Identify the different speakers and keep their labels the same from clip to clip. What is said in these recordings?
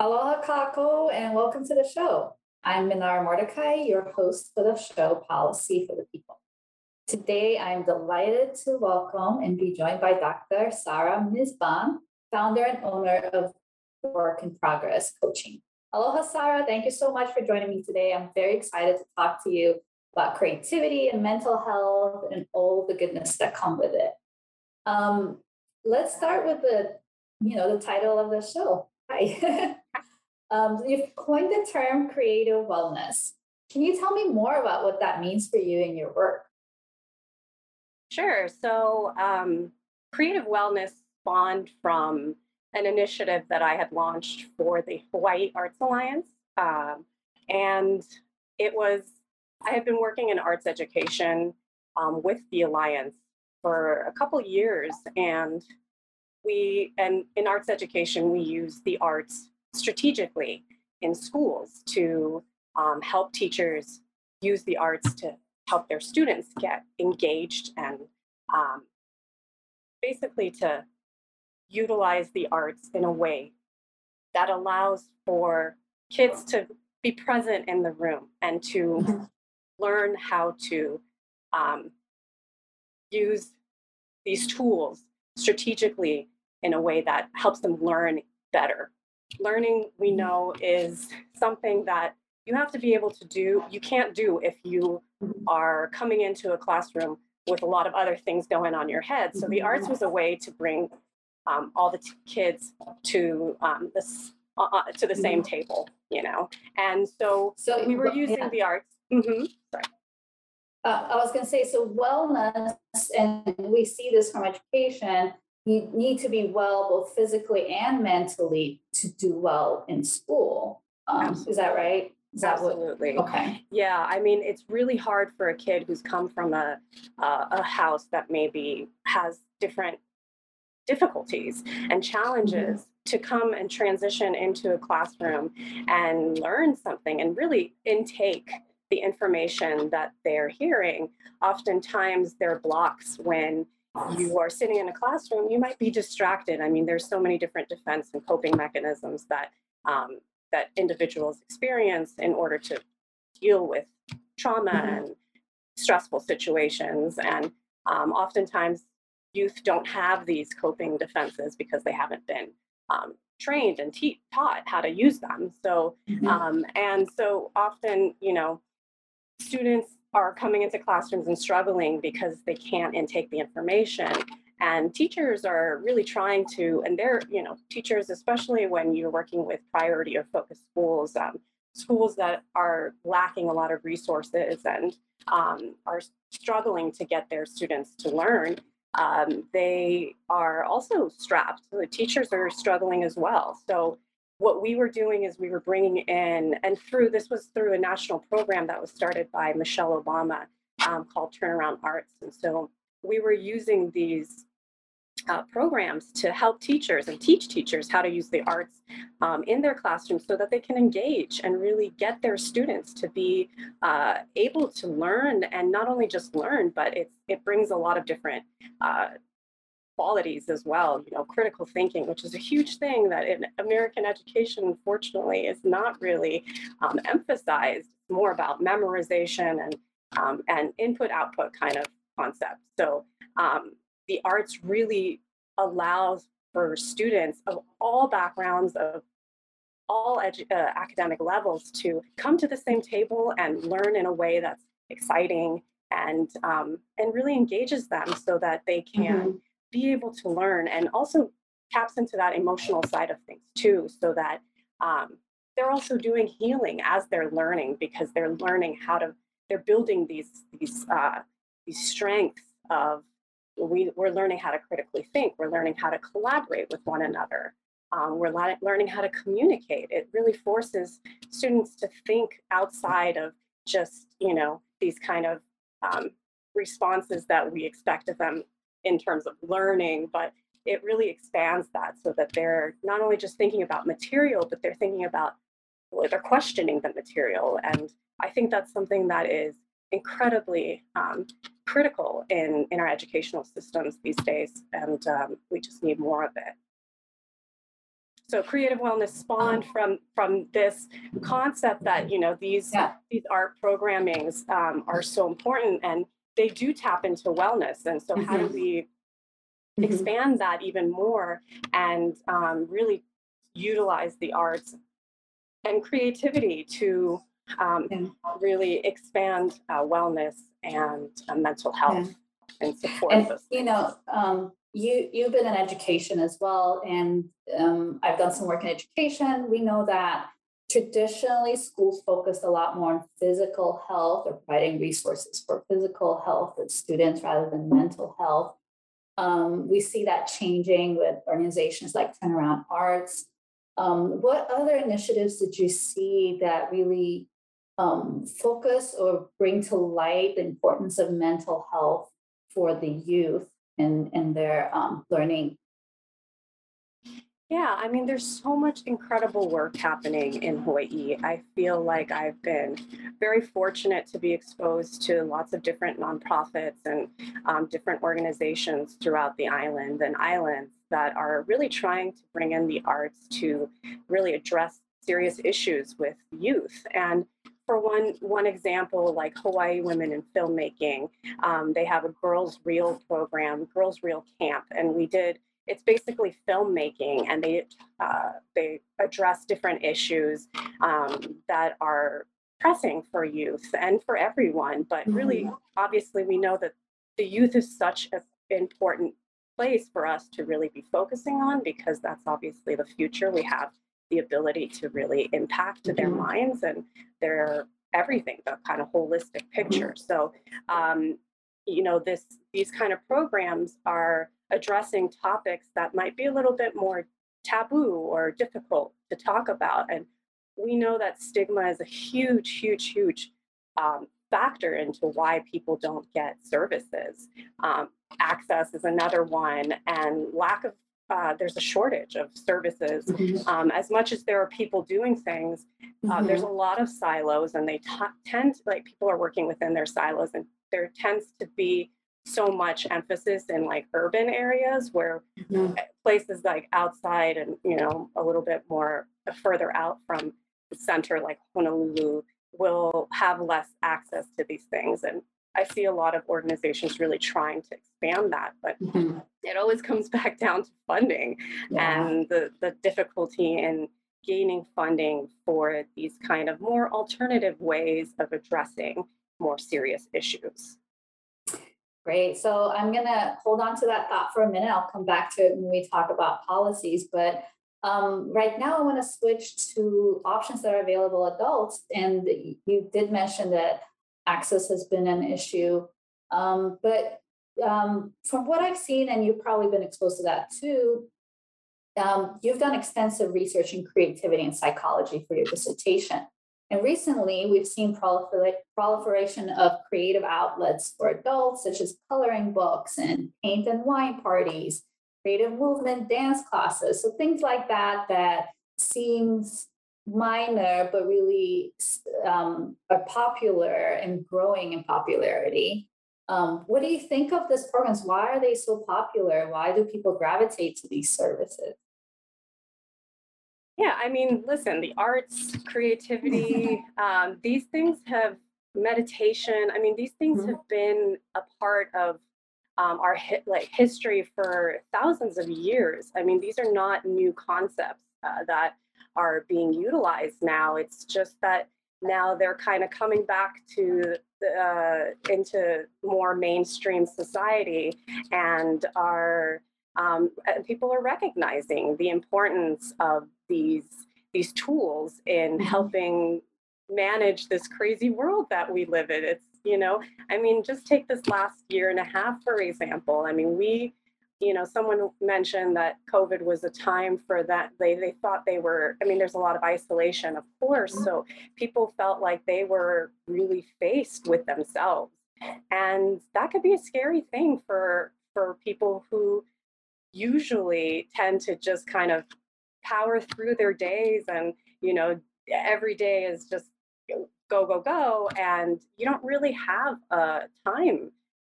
Speaker 1: Aloha kakou and welcome to the show. I'm Minar Mordecai, your host for the show Policy for the People. Today, I'm delighted to welcome and be joined by Dr. Sarah Mizban, founder and owner of Work in Progress Coaching. Aloha, Sarah. Thank you so much for joining me today. I'm very excited to talk to you about creativity and mental health and all the goodness that come with it. Um, let's start with the, you know, the title of the show. Hi. um, you've coined the term creative wellness. Can you tell me more about what that means for you in your work?
Speaker 2: Sure. So, um, creative wellness spawned from an initiative that I had launched for the Hawaii Arts Alliance. Um, and it was, I had been working in arts education um, with the Alliance for a couple years. And we, and in arts education, we use the arts strategically in schools to um, help teachers use the arts to help their students get engaged and um, basically to utilize the arts in a way that allows for kids to be present in the room and to mm-hmm. learn how to um, use these tools strategically in a way that helps them learn better. Learning, we mm-hmm. know, is something that you have to be able to do. You can't do if you mm-hmm. are coming into a classroom with a lot of other things going on your head. So the arts was a way to bring um, all the t- kids to um, this uh, uh, to the same mm-hmm. table, you know. And so, so we were using yeah. the arts. Mm-hmm. Sorry.
Speaker 1: Uh, I was going to say, so wellness, and we see this from education. You need to be well both physically and mentally to do well in school. Um, is that right? Is
Speaker 2: Absolutely.
Speaker 1: What, okay.
Speaker 2: Yeah, I mean, it's really hard for a kid who's come from a uh, a house that maybe has different difficulties and challenges mm-hmm. to come and transition into a classroom and learn something and really intake the information that they're hearing. Oftentimes, there are blocks when you are sitting in a classroom, you might be distracted. I mean, there's so many different defense and coping mechanisms that um, that individuals experience in order to deal with trauma mm-hmm. and stressful situations. And um, oftentimes, youth don't have these coping defenses because they haven't been um, trained and te- taught how to use them. So, mm-hmm. um, and so often, you know, students are coming into classrooms and struggling because they can't intake the information. And teachers are really trying to, and they're, you know, teachers, especially when you're working with priority or focus schools, um, schools that are lacking a lot of resources and um, are struggling to get their students to learn um, they are also strapped. The teachers are struggling as well. So what we were doing is we were bringing in, and through this was through a national program that was started by Michelle Obama um, called Turnaround Arts. And so we were using these uh, programs to help teachers and teach teachers how to use the arts um, in their classrooms so that they can engage and really get their students to be uh, able to learn and not only just learn, but it's, it brings a lot of different uh, qualities as well. You know, critical thinking, which is a huge thing that in American education, unfortunately, is not really um, emphasized. It's more about memorization and um, and input output kind of concept. So um, the arts really allows for students of all backgrounds, of all edu- uh, academic levels to come to the same table and learn in a way that's exciting and um, and really engages them so that they can mm-hmm. Be able to learn and also taps into that emotional side of things too so that um, they're also doing healing as they're learning because they're learning how to they're building these these uh, these strengths of we, we're learning how to critically think. We're learning how to collaborate with one another. Um, we're learning how to communicate. It really forces students to think outside of just, you know, these kind of um, responses that we expect of them in terms of learning, but it really expands that so that they're not only just thinking about material, but they're thinking about, well, they're questioning the material. And I think that's something that is incredibly um, critical in, in our educational systems these days, and um, we just need more of it. so creative wellness spawned from from this concept that you know these
Speaker 1: Yeah.
Speaker 2: these art programmings um, are so important and they do tap into wellness and so how do
Speaker 1: Mhm.
Speaker 2: we
Speaker 1: Mhm.
Speaker 2: expand that even more and um, really utilize the arts and creativity to um,
Speaker 1: Yeah.
Speaker 2: really expand uh, wellness and uh, mental health and support
Speaker 1: And, you know, um, you, you've been in education as well, and, um, I've done some work in education. We know that traditionally schools focused a lot more on physical health or providing resources for physical health of students rather than mental health. Um, we see that changing with organizations like Turnaround Arts. Um, what other initiatives did you see that really um, focus or bring to light the importance of mental health for the youth and, and their um, learning?
Speaker 2: Yeah, I mean, there's so much incredible work happening in Hawaii. I feel like I've been very fortunate to be exposed to lots of different nonprofits and um, different organizations throughout the island and islands that are really trying to bring in the arts to really address serious issues with youth. And for one one example, like Hawaii Women in Filmmaking, um, they have a Girls Reel program, Girls Reel Camp, and we did it's basically filmmaking and they uh, they address different issues um, that are pressing for youth and for everyone but really obviously we know that the youth is such an important place for us to really be focusing on because that's obviously the future. We have the ability to really impact their
Speaker 1: Mhm.
Speaker 2: minds and their everything the kind of holistic picture. So um, you know this these kind of programs are addressing topics that might be a little bit more taboo or difficult to talk about and we know that stigma is a huge huge huge um, factor into why people don't get services. Um, access is another one and lack of uh, there's a shortage of services.
Speaker 1: Mhm.
Speaker 2: um, as much as there are people doing things uh, there's a lot of silos and they t- tend like people are working within their silos and there tends to be so much emphasis in like urban areas where
Speaker 1: Mhm.
Speaker 2: places like outside and you know a little bit more further out from the center like honolulu will have less access to these things and i see a lot of organizations really trying to expand that but
Speaker 1: Mhm.
Speaker 2: it always comes back down to funding
Speaker 1: Yeah.
Speaker 2: and the, the difficulty in gaining funding for these kind of more alternative ways of addressing more serious issues.
Speaker 1: Great. So I'm going to hold on to that thought for a minute. I'll come back to it when we talk about policies. But um, right now, I want to switch to options that are available adults. And you did mention that access has been an issue. Um, but um, from what I've seen, and you've probably been exposed to that too, um, you've done extensive research in creativity and psychology for your dissertation. And recently, we've seen proliferation of creative outlets for adults, such as coloring books and paint and wine parties, creative movement dance classes. So things like that that seems minor, but really um, are popular and growing in popularity. Um, what do you think of these programs? Why are they so popular? Why do people gravitate to these services?
Speaker 2: Yeah, I mean, listen, the arts, creativity, um, these things have meditation. I mean, these things
Speaker 1: Mhm.
Speaker 2: have been a part of um, our hi- like history for thousands of years. I mean, these are not new concepts uh, that are being utilized now. It's just that now they're kind of coming back to the, uh, into more mainstream society and are um, and people are recognizing the importance of these these tools in
Speaker 1: Mhm.
Speaker 2: helping manage this crazy world that we live in. It's you know, I mean, just take this last year and a half for example. I mean, we you know, someone mentioned that COVID was a time for that. They they thought they were. I mean, there's a lot of isolation, of course. So people felt like they were really faced with themselves, and that could be a scary thing for for people who usually tend to just kind of power through their days and you know every day is just go go go and you don't really have a time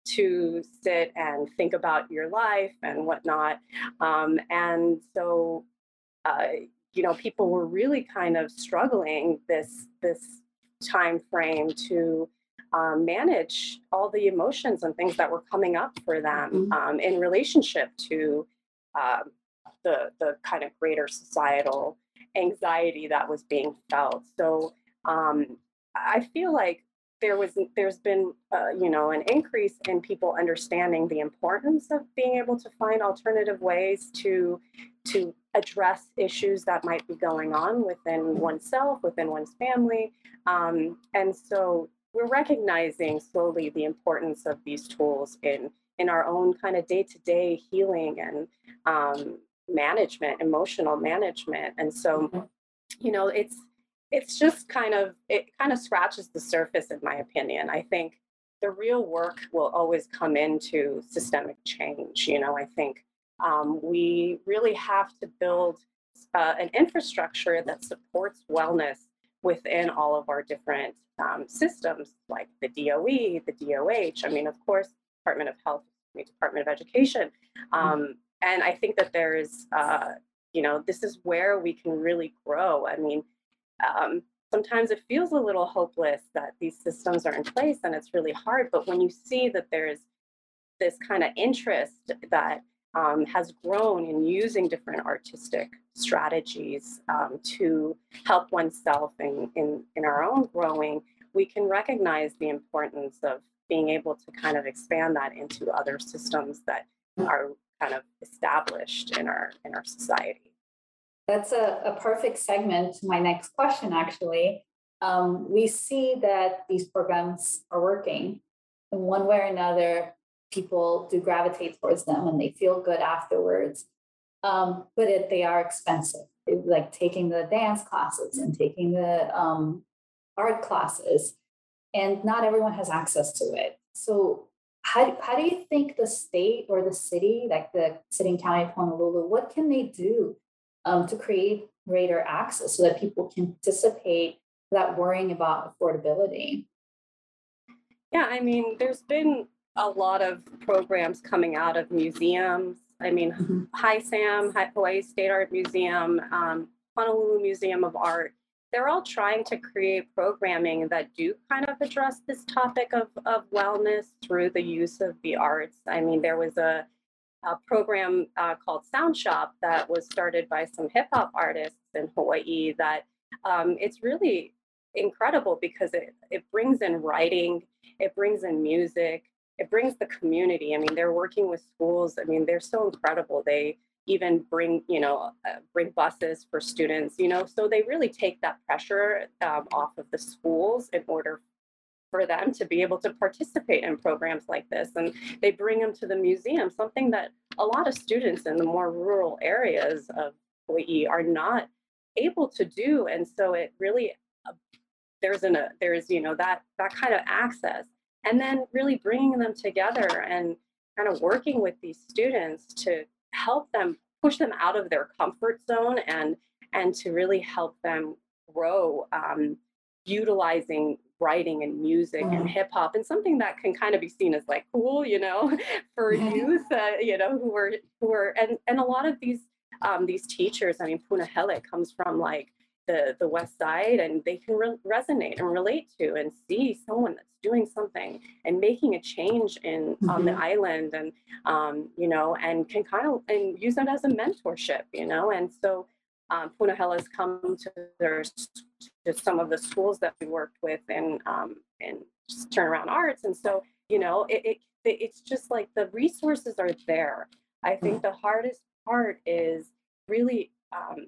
Speaker 2: to sit and think about your life and whatnot um, and so uh, you know, people were really kind of struggling this this time frame to um, manage all the emotions and things that were coming up for them
Speaker 1: Mhm.
Speaker 2: um, in relationship to um, the the kind of greater societal anxiety that was being felt. So um, I feel like there was there's been uh, you know an increase in people understanding the importance of being able to find alternative ways to to address issues that might be going on within oneself within one's family um, and so we're recognizing slowly the importance of these tools in in our own kind of day-to-day healing and um, management emotional management and so
Speaker 1: Mhm.
Speaker 2: you know it's it's just kind of it kind of scratches the surface in my opinion i think the real work will always come into systemic change you know i think um, we really have to build uh, an infrastructure that supports wellness within all of our different um, systems like the doe the doh i mean of course department of health department of education um, and i think that there is uh, you know this is where we can really grow i mean um, sometimes it feels a little hopeless that these systems are in place and it's really hard. But when you see that there's this kind of interest that um, has grown in using different artistic strategies um, to help oneself in, in, in our own growing, we can recognize the importance of being able to kind of expand that into other systems that are kind of established in our in our society.
Speaker 1: That's a, a perfect segment to my next question, actually. Um, we see that these programs are working in one way or another. People do gravitate towards them and they feel good afterwards. Um, but it, they are expensive, It- like taking the dance classes and taking the um, art classes. And not everyone has access to it. So, how, how do you think the state or the city, like the city and county of Honolulu, what can they do um, to create greater access so that people can participate without worrying about affordability.
Speaker 2: Yeah, I mean, there's been a lot of programs coming out of museums. I mean,
Speaker 1: Mhm.
Speaker 2: HiSAM, Hi- Hawaii State Art Museum, um, Honolulu Museum of Art. They're all trying to create programming that do kind of address this topic of, of wellness through the use of the arts. I mean, there was a, a program uh, called Sound Shop that was started by some hip hop artists in Hawaii that um, it's really incredible because it, it brings in writing, it brings in music, it brings the community. I mean, they're working with schools. I mean, they're so incredible. They even bring, you know, uh, bring buses for students, you know, so they really take that pressure um, off of the schools in order for them to be able to participate in programs like this. And they bring them to the museum, something that a lot of students in the more rural areas of Hawaii are not able to do. And so it really, uh, there's an, a, there's, you know, that, that kind of access and then really bringing them together and kind of working with these students to help them push them out of their comfort zone and and to really help them grow um, utilizing writing and music and
Speaker 1: Mhm.
Speaker 2: hip hop and something that can kind of be seen as like cool you know for youth uh, you know who are who are and and a lot of these um, these teachers i mean punahele comes from like the the west side and they can re- resonate and relate to and see someone that's doing something and making a change in on the
Speaker 1: Mhm.
Speaker 2: island and um, you know and can kind of and use that as a mentorship you know? And so um, has come to their to some of the schools that we worked with and um, in just turnaround arts. And so you know it, it it- it's just like the resources are there. I think the hardest part is really um,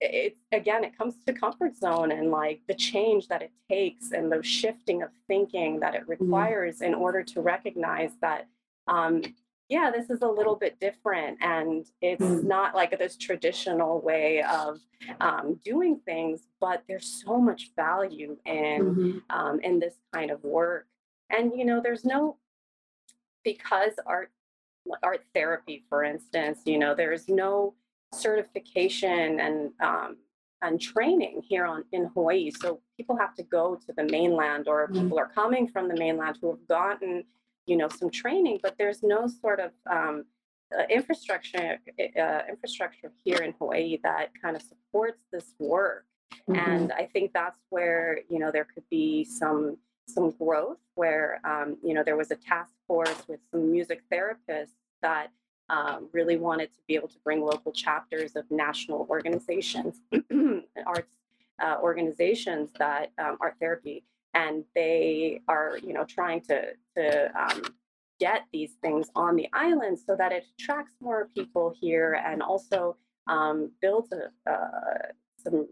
Speaker 2: it again it comes to comfort zone and like the change that it takes and the shifting of thinking that it requires in order to recognize that um yeah this is a little bit different and it's
Speaker 1: Mm.
Speaker 2: not like this traditional way of um, doing things but there's so much value in
Speaker 1: Mhm.
Speaker 2: um, in this kind of work and you know there's no because art art therapy for instance you know there's no certification and um, and training here on in Hawaii. So people have to go to the mainland, or
Speaker 1: Mhm.
Speaker 2: people are coming from the mainland who have gotten, you know, some training, but there's no sort of um, uh, infrastructure uh, infrastructure here in Hawaii that kind of supports this work.
Speaker 1: Mhm.
Speaker 2: And I think that's where you know there could be some some growth where um, you know there was a task force with some music therapists that um, really wanted to be able to bring local chapters of national organizations, arts uh, organizations that um, art therapy, and they are you know trying to to um, get these things on the island so that it attracts more people here and also um, builds a, uh, some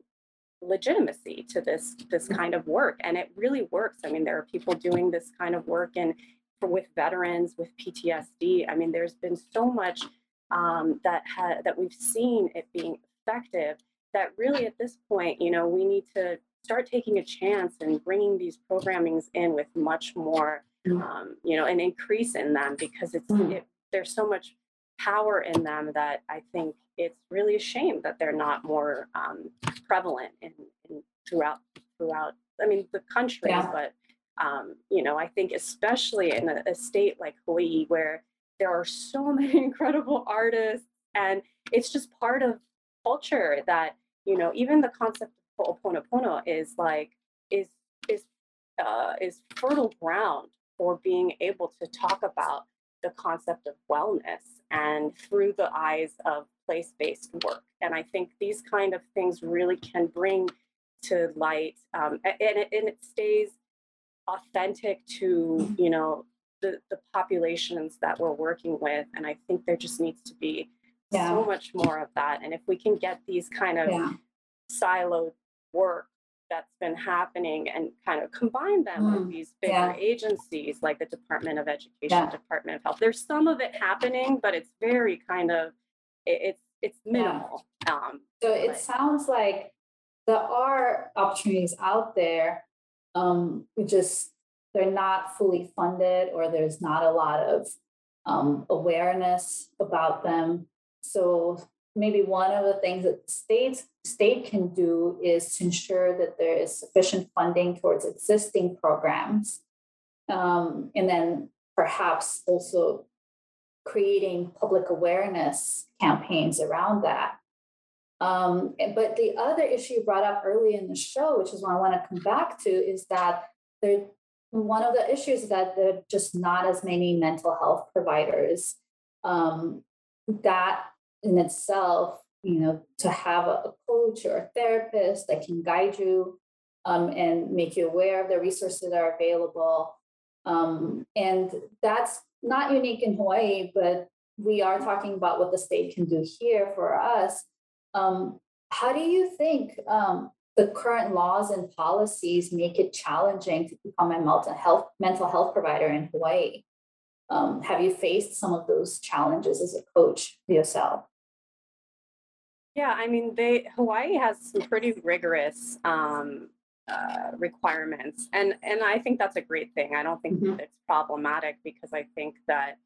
Speaker 2: legitimacy to this this kind of work. And it really works. I mean there are people doing this kind of work and for, with veterans with ptsd i mean there's been so much um, that ha- that we've seen it being effective that really at this point you know we need to start taking a chance and bringing these programmings in with much more
Speaker 1: Mm.
Speaker 2: um, you know an increase in them because it's
Speaker 1: Mm.
Speaker 2: it, there's so much power in them that i think it's really a shame that they're not more um, prevalent in, in throughout throughout i mean the country
Speaker 1: Yeah.
Speaker 2: but um, you know i think especially in a, a state like hawaii where there are so many incredible artists and it's just part of culture that you know even the concept of ho'oponopono is like is is uh, is fertile ground for being able to talk about the concept of wellness and through the eyes of place-based work. And i think these kind of things really can bring to light um, and, it, and it stays authentic to you know the, the populations that we're working with and i think there just needs to be
Speaker 1: Yeah.
Speaker 2: so much more of that and if we can get these kind of
Speaker 1: Yeah,
Speaker 2: siloed work that's been happening and kind of combine them
Speaker 1: Mm,
Speaker 2: with these bigger
Speaker 1: yeah.
Speaker 2: agencies like the Department of Education. Department of Health. There's some of it happening, but it's very kind of it, it's it's minimal. Um,
Speaker 1: so it sounds like there are opportunities out there. Um, we just, they're not fully funded or there's not a lot of um, awareness about them. So maybe one of the things that states state can do is to ensure that there is sufficient funding towards existing programs. Um, and then perhaps also creating public awareness campaigns around that. Um, but the other issue you brought up early in the show, which is what I want to come back to, is that there one of the issues is that there are just not as many mental health providers. Um, that in itself, you know, to have a, coach or a therapist that can guide you um, and make you aware of the resources that are available. Um, and that's not unique in Hawaii, but we are talking about what the state can do here for us. Um, how do you think um, the current laws and policies make it challenging to become a mental health mental health provider in Hawaii? Um, have you faced some of those challenges as a coach yourself?
Speaker 2: yeah, I mean, they Hawaii has some pretty rigorous um, uh, requirements, and and I think that's a great thing. I don't think
Speaker 1: Mhm.
Speaker 2: that it's problematic because I think that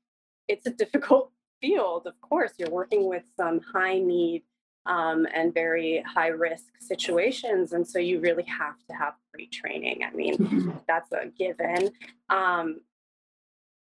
Speaker 2: it's a difficult field. Of course, you're working with some high need um, and very high risk situations, and so you really have to have great training. I mean, that's a given. Um,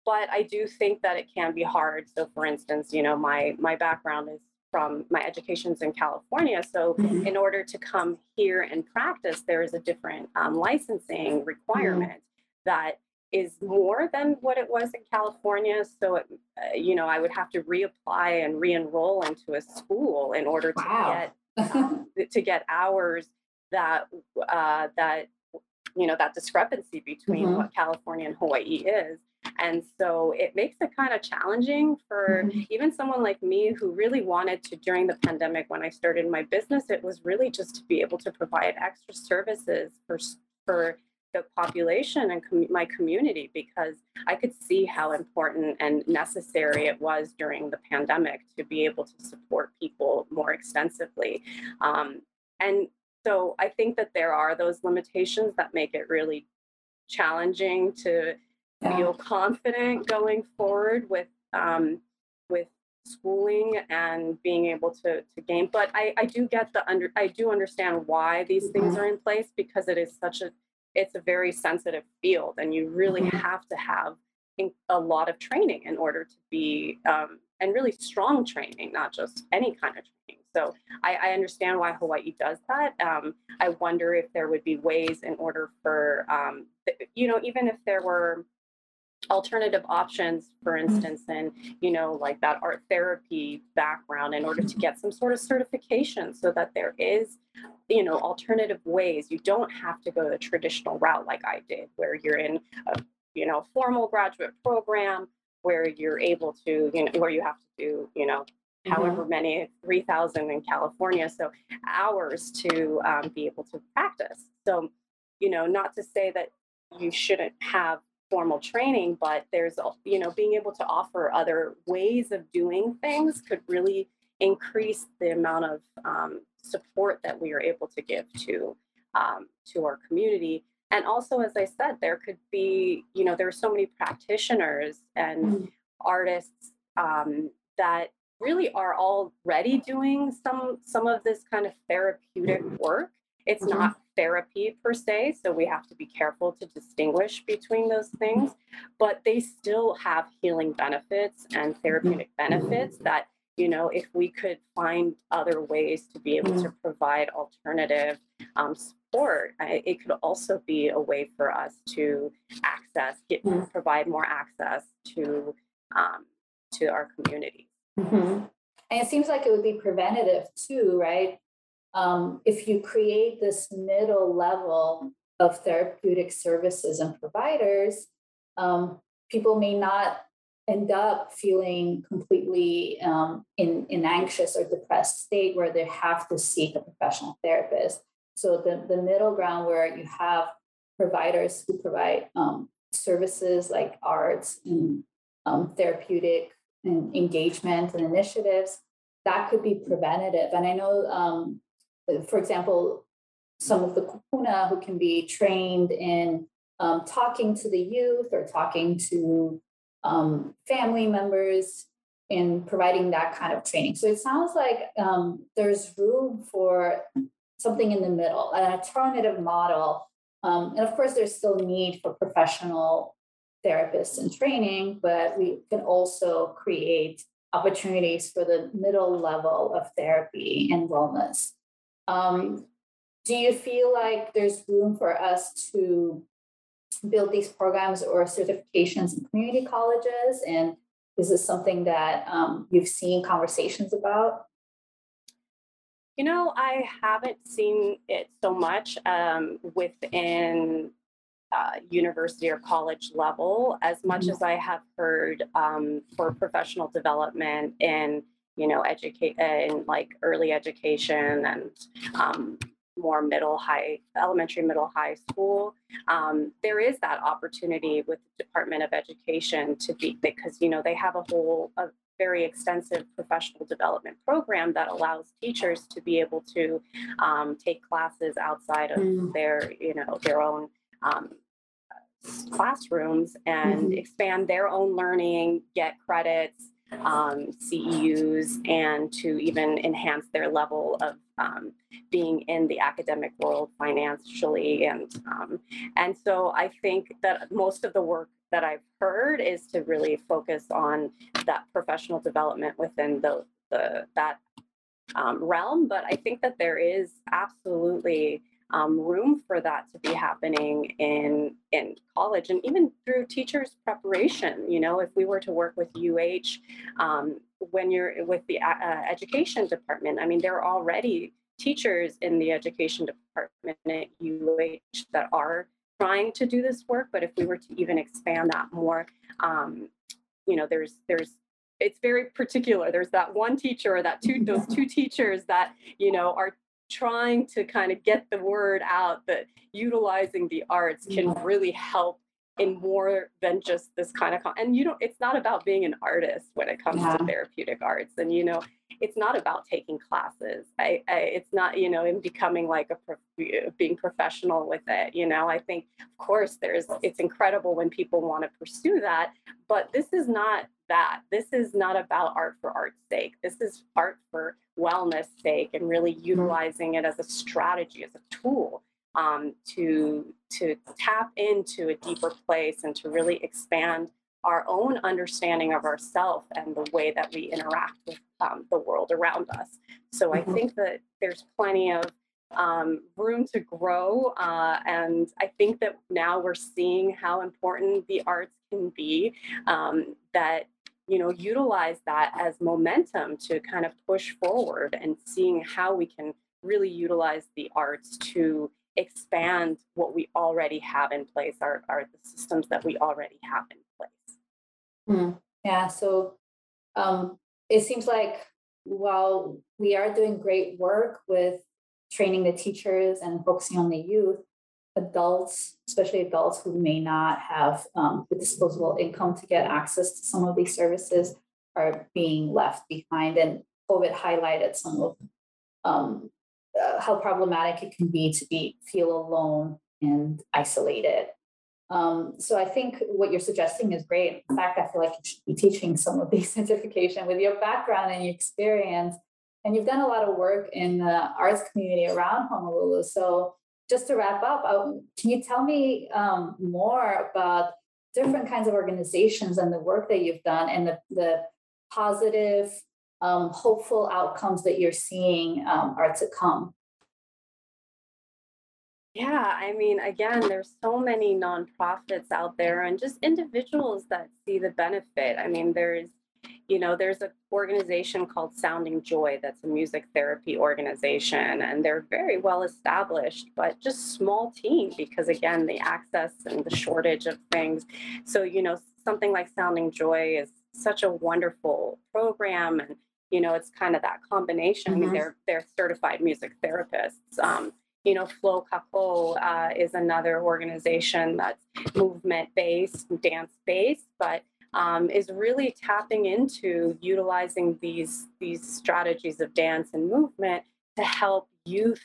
Speaker 2: but I do think that it can be hard. So, for instance, you know, my my background is from my education's in California. So,
Speaker 1: Mhm.
Speaker 2: in order to come here and practice, there is a different um, licensing requirement that is more than what it was in California. So, it, uh, you know, I would have to reapply and re-enroll into a school in order to
Speaker 1: Wow.
Speaker 2: get um, to get hours that uh, that you know that discrepancy between
Speaker 1: Mhm.
Speaker 2: what California and Hawaii is. And so it makes it kind of challenging for
Speaker 1: Mhm.
Speaker 2: even someone like me who really wanted to during the pandemic when I started my business, it was really just to be able to provide extra services for for the population and com- my community because I could see how important and necessary it was during the pandemic to be able to support people more extensively. Um, and so I think that there are those limitations that make it really challenging to
Speaker 1: Yeah.
Speaker 2: feel confident going forward with um, with schooling and being able to to gain. But I, I do get the under I do understand why these things
Speaker 1: Mhm.
Speaker 2: are in place because it is such a it's a very sensitive field and you really
Speaker 1: Mhm.
Speaker 2: have to have a lot of training in order to be um, and really strong training, not just any kind of training. So I, I understand why Hawaii does that. Um, I wonder if there would be ways in order for, um, you know, even if there were alternative options, for instance, and you know, like that art therapy background in order to get some sort of certification so that there is, you know, alternative ways. You don't have to go the traditional route like I did, where you're in a, you know, formal graduate program where you're able to, you know, where you have to do, you know, however many, 3,000 in California. So hours to um, be able to practice. So, you know, not to say that you shouldn't have formal training, but there's, you know, being able to offer other ways of doing things could really increase the amount of um, support that we are able to give to um, to our community. And also, as I said, there could be, you know, there are so many practitioners and
Speaker 1: Mhm.
Speaker 2: artists um, that really are already doing some some of this kind of therapeutic work. It's
Speaker 1: Mhm.
Speaker 2: not therapy per se, so we have to be careful to distinguish between those things, but they still have healing benefits and therapeutic benefits that you know if we could find other ways to be able to provide alternative um, support I, it could also be a way for us to access get
Speaker 1: Mm.
Speaker 2: provide more access to um, to our community
Speaker 1: Mhm. And it seems like it would be preventative too, right? Um, if you create this middle level of therapeutic services and providers, um, people may not end up feeling completely um, in an anxious or depressed state where they have to seek a professional therapist. So the the middle ground where you have providers who provide um, services like arts and um, therapeutic and engagement and initiatives that could be preventative. And I know, um, for example, some of the kupuna who can be trained in um, talking to the youth or talking to um, family members in providing that kind of training. So it sounds like um, there's room for something in the middle, an alternative model. Um, and of course, there's still need for professional therapists and training, but we can also create opportunities for the middle level of therapy and wellness. Um, do you feel like there's room for us to build these programs or certifications in community colleges? And is this something that um, you've seen conversations about?
Speaker 2: You know, I haven't seen it so much um, within uh, university or college level as much
Speaker 1: Mhm.
Speaker 2: as I have heard um, for professional development in, you know, educate in like early education and um, more middle, high, elementary, middle, high school. Um, there is that opportunity with the Department of Education to be because you know they have a whole a very extensive professional development program that allows teachers to be able to um, take classes outside of
Speaker 1: Mm.
Speaker 2: their you know their own um, classrooms and
Speaker 1: Mhm.
Speaker 2: expand their own learning, get credits, um, CEUs, and to even enhance their level of um, being in the academic world financially. And um, and so I think that most of the work that I've heard is to really focus on that professional development within the the that um, realm. But I think that there is absolutely um, room for that to be happening in in college and even through teachers preparation you know if we were to work with uh um, when you're with the uh, uh, education department i mean there are already teachers in the education department at uh that are trying to do this work but if we were to even expand that more um, you know there's there's it's very particular. There's that one teacher or that two those two teachers that you know are trying to kind of get the word out that utilizing the arts can really help in more than just this kind of con- and you know it's not about being an artist when it comes
Speaker 1: Yeah.
Speaker 2: to therapeutic arts and you know it's not about taking classes. I, I it's not you know in becoming like a prof- being professional with it you know? I think of course there's it's incredible when people want to pursue that but this is not that. This is not about art for art's sake. This is art for wellness sake and really utilizing it as a strategy as a tool um, to to tap into a deeper place and to really expand our own understanding of ourselves and the way that we interact with um, the world around us. So I
Speaker 1: Mhm.
Speaker 2: think that there's plenty of um, room to grow. Uh, and I think that now we're seeing how important the arts can be, um, that, you know, utilize that as momentum to kind of push forward and seeing how we can really utilize the arts to expand what we already have in place, our, our the systems that we already have in place.
Speaker 1: Hmm, Yeah, so um, it seems like while we are doing great work with training the teachers and focusing on the youth, adults, especially adults who may not have um, the disposable income to get access to some of these services, are being left behind. And COVID highlighted some of um, uh, how problematic it can be to be feel alone and isolated. Um, so I think what you're suggesting is great. In fact, I feel like you should be teaching some of these certification with your background and your experience. And you've done a lot of work in the arts community around Honolulu. So just to wrap up, um, can you tell me um, more about different kinds of organizations and the work that you've done and the, the positive, um, hopeful outcomes that you're seeing um, are to come?
Speaker 2: Yeah, I mean, again, there's so many nonprofits out there and just individuals that see the benefit. I mean, there's, you know, there's an organization called Sounding Joy that's a music therapy organization, and they're very well established, but just small team because, again, the access and the shortage of things. So, you know, something like Sounding Joy is such a wonderful program and you know it's kind of that combination I mean,
Speaker 1: Mhm.
Speaker 2: they're they're certified music therapists um, you know, Flow Kako uh, is another organization that's movement based, dance based, but um, is really tapping into utilizing these these strategies of dance and movement to help youth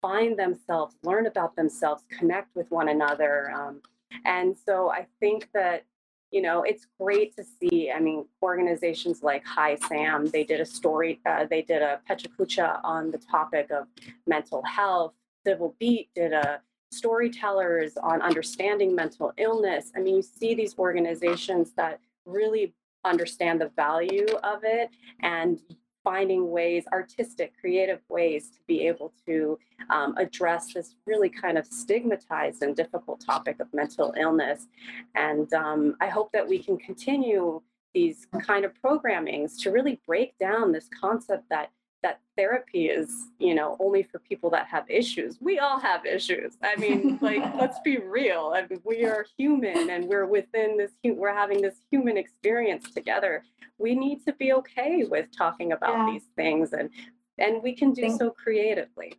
Speaker 2: find themselves, learn about themselves, connect with one another. Um, and so I think that you know it's great to see. I mean, organizations like Hi Sam, they did a story, uh, they did a Pechakucha on the topic of mental health. Civil Beat did a storytellers on understanding mental illness. I mean, you see these organizations that really understand the value of it and finding ways, artistic, creative ways to be able to um, address this really kind of stigmatized and difficult topic of mental illness. And um, I hope that we can continue these kind of programmings to really break down this concept that that therapy is you know only for people that have issues we all have issues i mean like let's be real I mean, we are human and we're within this we're having this human experience together we need to be okay with talking about
Speaker 1: Yeah.
Speaker 2: these things and and we can do
Speaker 1: Thank-
Speaker 2: so creatively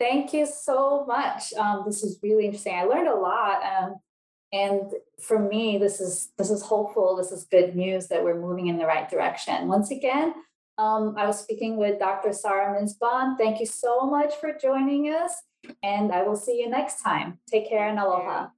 Speaker 1: Thank you so much. Um, this is really interesting. I learned a lot. Um, and for me, this is this is hopeful. This is good news that we're moving in the right direction. Once again, um, I was speaking with Dr. Sarah Minsbon. Thank you so much for joining us, and I will see you next time. Take care and aloha.